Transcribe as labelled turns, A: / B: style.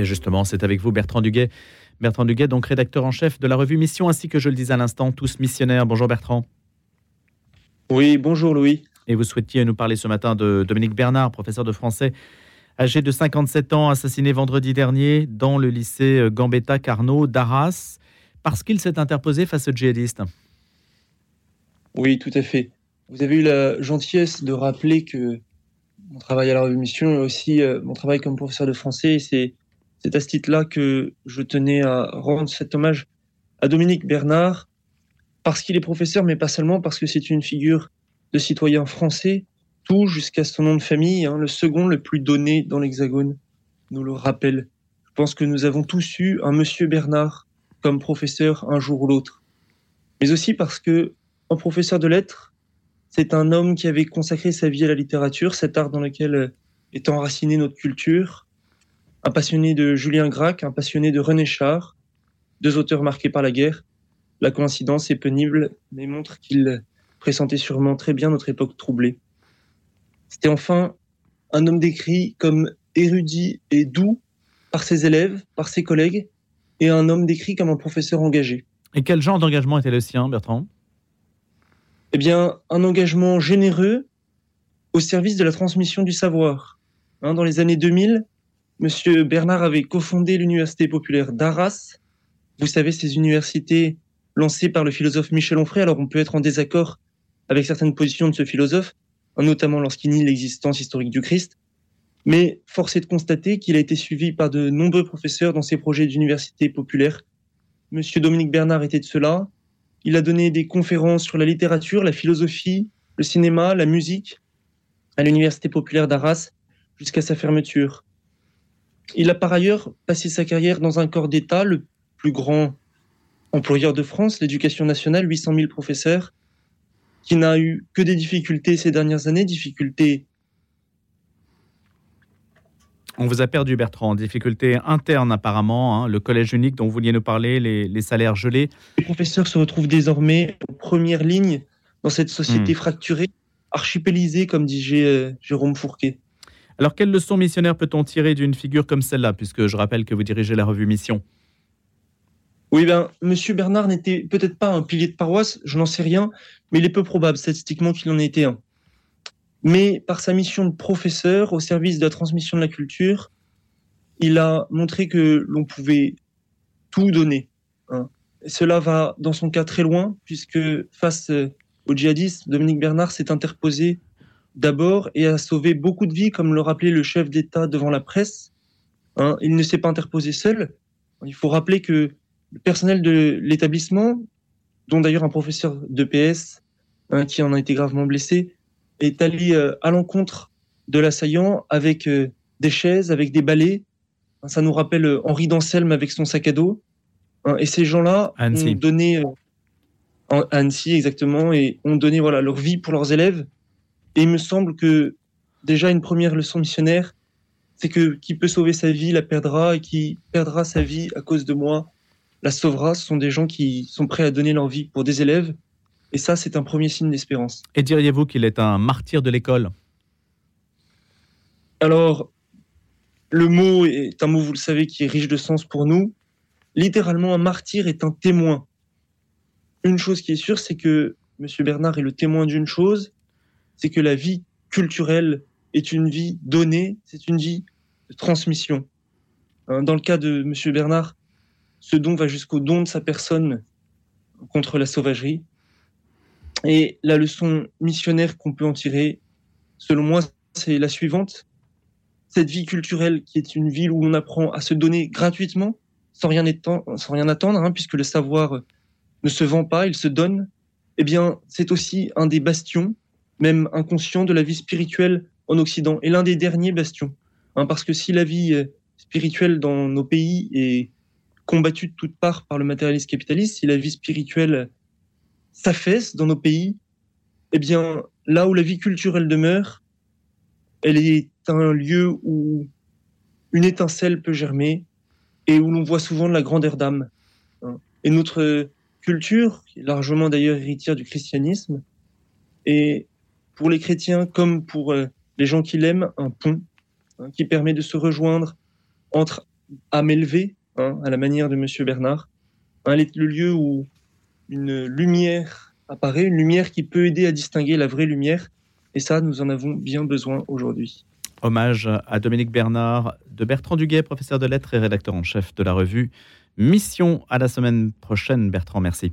A: Et justement, c'est avec vous Bertrand Duguet. Bertrand Duguet, donc rédacteur en chef de la revue Mission, ainsi que je le disais à l'instant, tous missionnaires. Bonjour Bertrand.
B: Oui, bonjour Louis.
A: Et vous souhaitiez nous parler ce matin de Dominique Bernard, professeur de français, âgé de 57 ans, assassiné vendredi dernier dans le lycée Gambetta Carnot d'Arras, parce qu'il s'est interposé face aux djihadistes.
B: Oui, tout à fait. Vous avez eu la gentillesse de rappeler que mon travail à la revue Mission et aussi euh, mon travail comme professeur de français, c'est c'est à ce titre-là que je tenais à rendre cet hommage à Dominique Bernard, parce qu'il est professeur, mais pas seulement, parce que c'est une figure de citoyen français, tout jusqu'à son nom de famille, hein, le second le plus donné dans l'Hexagone, nous le rappelle. Je pense que nous avons tous eu un monsieur Bernard comme professeur un jour ou l'autre. Mais aussi parce que, en professeur de lettres, c'est un homme qui avait consacré sa vie à la littérature, cet art dans lequel est enracinée notre culture, un passionné de Julien Gracq, un passionné de René Char, deux auteurs marqués par la guerre. La coïncidence est pénible, mais montre qu'il pressentait sûrement très bien notre époque troublée. C'était enfin un homme décrit comme érudit et doux par ses élèves, par ses collègues, et un homme décrit comme un professeur engagé.
A: Et quel genre d'engagement était le sien, Bertrand?
B: Eh bien, un engagement généreux au service de la transmission du savoir. Hein, dans les années 2000, Monsieur Bernard avait cofondé l'Université populaire d'Arras. Vous savez, ces universités lancées par le philosophe Michel Onfray. Alors, on peut être en désaccord avec certaines positions de ce philosophe, notamment lorsqu'il nie l'existence historique du Christ. Mais force est de constater qu'il a été suivi par de nombreux professeurs dans ses projets d'université populaire. Monsieur Dominique Bernard était de cela. Il a donné des conférences sur la littérature, la philosophie, le cinéma, la musique à l'Université populaire d'Arras jusqu'à sa fermeture. Il a par ailleurs passé sa carrière dans un corps d'État, le plus grand employeur de France, l'éducation nationale, 800 000 professeurs, qui n'a eu que des difficultés ces dernières années, difficultés.
A: On vous a perdu, Bertrand. Difficultés internes, apparemment. Hein. le collège unique dont vous vouliez nous parler, les, salaires gelés.
B: Les professeurs se retrouvent désormais en première ligne dans cette société hmm. fracturée, archipélisée, comme dit euh, Jérôme Fourquet.
A: Alors, quelle leçon missionnaire peut-on tirer d'une figure comme celle-là, puisque je rappelle que vous dirigez la revue Mission?
B: Oui, ben, Monsieur Bernard n'était peut-être pas un pilier de paroisse, je n'en sais rien, mais il est peu probable statistiquement qu'il en ait été un. Mais par sa mission de professeur au service de la transmission de la culture, il a montré que l'on pouvait tout donner. Hein. cela va, dans son cas, très loin, puisque face aux djihadistes, Dominique Bernard s'est interposé d'abord et a sauvé beaucoup de vies, comme le rappelait le chef d'État devant la presse. Hein, il ne s'est pas interposé seul. Il faut rappeler que le personnel de l'établissement, dont d'ailleurs un professeur d'EPS hein, qui en a été gravement blessé, est allé euh, à l'encontre de l'assaillant avec euh, des chaises, avec des balais. Hein, ça nous rappelle euh, Henri d'Anselme avec son sac à dos. et ces gens-là ont donné Annecy exactement et ont donné voilà leur vie pour leurs élèves et il me semble que déjà une première leçon missionnaire, c'est que qui peut sauver sa vie la perdra et qui perdra sa vie à cause de moi la sauvera. Ce sont des gens qui sont prêts à donner leur vie pour des élèves. Et ça, c'est un premier signe d'espérance.
A: Et diriez-vous qu'il est un martyr de l'école?
B: Alors, le mot est un mot, vous le savez, qui est riche de sens pour nous. Littéralement, un martyr est un témoin. Une chose qui est sûre, c'est que M. Bernard est le témoin d'une chose, c'est que la vie culturelle est une vie donnée, c'est une vie de transmission. Hein, dans le cas de M. Bernard, ce don va jusqu'au don de sa personne contre la sauvagerie. Et la leçon missionnaire qu'on peut en tirer, selon moi, c'est la suivante. Cette vie culturelle qui est une ville où on apprend à se donner gratuitement, sans rien, sans rien attendre, hein, puisque le savoir ne se vend pas, il se donne, eh bien, c'est aussi un des bastions même inconscient de la vie spirituelle en Occident, et l'un des derniers bastions. Hein, parce que si la vie euh, spirituelle dans nos pays est combattue de toutes parts par le matérialisme capitaliste, si la vie spirituelle s'affaisse dans nos pays, eh bien, là où la vie culturelle demeure, elle est un lieu où une étincelle peut germer et où l'on voit souvent de la grandeur d'âme. Hein. Et notre culture, est largement d'ailleurs héritière du christianisme, est pour les chrétiens comme pour euh, les gens qui l'aiment, un pont hein, qui permet de se rejoindre entre à m'élever, hein, à la manière de Monsieur Bernard. Hein, le lieu où une lumière apparaît, une lumière qui peut aider à distinguer la vraie lumière. Et ça, nous en avons bien besoin aujourd'hui.
A: Hommage à Dominique Bernard de Bertrand Duguet, professeur de lettres et rédacteur en chef de la revue Mission. À la semaine prochaine, Bertrand. Merci.